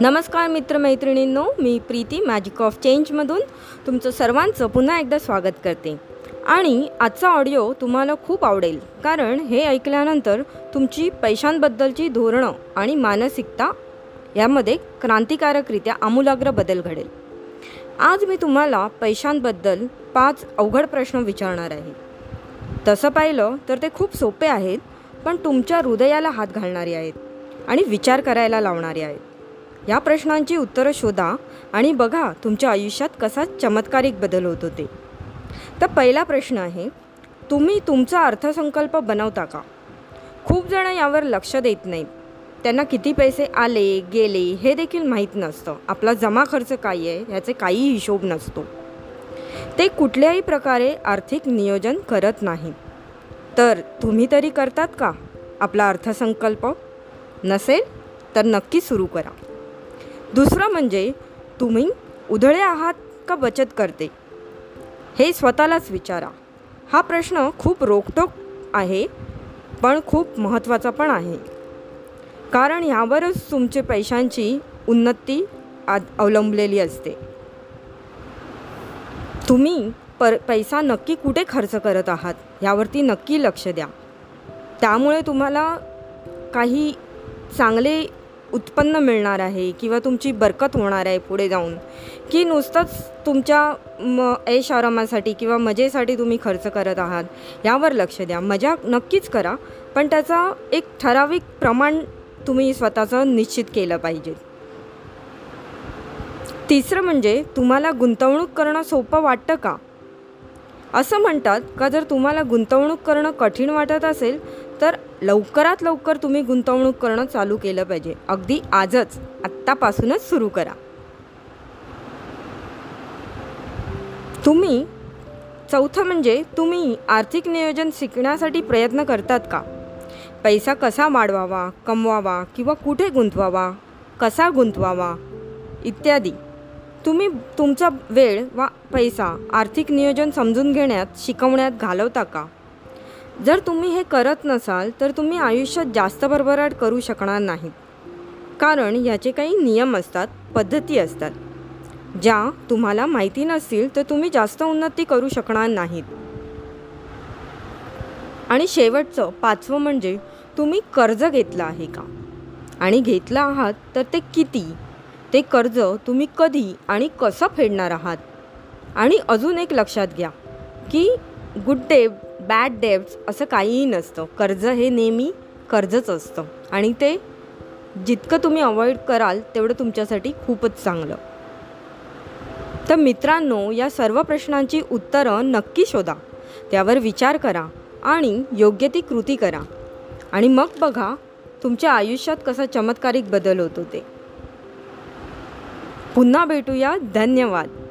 नमस्कार मित्रमैत्रिणींनो मी प्रीती मॅजिक ऑफ चेंजमधून तुमचं सर्वांचं पुन्हा एकदा स्वागत करते. आणि आजचा ऑडिओ तुम्हाला खूप आवडेल कारण हे ऐकल्यानंतर तुमची पैशांबद्दलची धोरणं आणि मानसिकता यामध्ये क्रांतिकारकरित्या आमूलाग्र बदल घडेल. आज मी तुम्हाला पैशांबद्दल पाच अवघड प्रश्न विचारणार आहे. तसं पाहिलं तर ते खूप सोपे आहेत पण तुमच्या हृदयाला हात घालणारे आहेत आणि विचार करायला लावणारे आहेत. या प्रश्नांची उत्तरं शोधा आणि बघा तुमच्या आयुष्यात कसा चमत्कारिक बदल होत होते. तर पहिला प्रश्न आहे तुम्ही तुमचा अर्थसंकल्प बनवता का? खूप जणं यावर लक्ष देत नाहीत त्यांना किती पैसे आले गेले हे देखील माहीत नसतं. आपला जमा खर्च काय आहे ह्याचे काही हिशोब नसतो. ते कुठल्याही प्रकारे आर्थिक नियोजन करत नाहीत तर तुम्ही तरी करतात का आपला अर्थसंकल्प? नसेल तर नक्की सुरू करा. दुसरं म्हणजे तुम्ही उधळे आहात का बचत करते? हे स्वतःलाच विचारा. हा प्रश्न खूप रोकटोक आहे पण खूप महत्त्वाचा पण आहे. कारण ह्यावरच तुमचे पैशांची उन्नती आ अवलंबलेली असते. तुम्ही पर पैसा नक्की कुठे खर्च करत आहात यावरती नक्की लक्ष द्या. त्यामुळे तुम्हाला काही चांगले उत्पन्न मिळणार आहे किंवा तुमची बरकत होणार आहे पुढे जाऊन की नुसतंच तुमच्या म ऐश आरामासाठी किंवा मजेसाठी तुम्ही खर्च करत आहात यावर लक्ष द्या. मजा नक्कीच करा पण त्याचा एक ठराविक प्रमाण तुम्ही स्वतःचं निश्चित केलं पाहिजे. तिसरं म्हणजे तुम्हाला गुंतवणूक करणं सोपं वाटतं का? असं म्हणतात का जर तुम्हाला गुंतवणूक करणं कठीण वाटत असेल तर लवकरात लवकर तुम्ही गुंतवणूक करणं चालू केलं पाहिजे. अगदी आजच. आत्तापासूनच सुरू करा. तुम्ही चौथं म्हणजे तुम्ही आर्थिक नियोजन शिकण्यासाठी प्रयत्न करतात का? पैसा कसा वाढवावा कमवावा किंवा कुठे गुंतवावा कसा गुंतवावा? इत्यादी. तुम्ही तुमचा वेळ वा पैसा आर्थिक नियोजन समजून घेण्यात शिकवण्यात घालवता का? जर तुम्ही हे करत नसाल तर तुम्ही आयुष्यात जास्त भरभराट करू शकणार नाहीत. कारण याचे काही नियम असतात पद्धती असतात. ज्या तुम्हाला माहिती नसतील तर तुम्ही जास्त उन्नती करू शकणार नाहीत. आणि शेवटचं पाचवं म्हणजे तुम्ही कर्ज घेतलं आहे का? आणि घेतलं आहात तर ते किती? ते कर्ज तुम्ही कधी आणि कसं फेडणार आहात? आणि अजून एक लक्षात घ्या की गुड डे बॅड डेब्ट्स असं काहीही नसतं. कर्ज हे नेहमी कर्जच असतं. आणि ते जितकं तुम्ही अवॉइड कराल तेवढं तुमच्यासाठी खूपच चांगलं. तर मित्रांनो या सर्व प्रश्नांची उत्तरं नक्की शोधा. त्यावर विचार करा आणि योग्य ती कृती करा. आणि मग बघा तुमच्या आयुष्यात कसा चमत्कारिक बदल होतो ते पुन्हा भेटूया. धन्यवाद.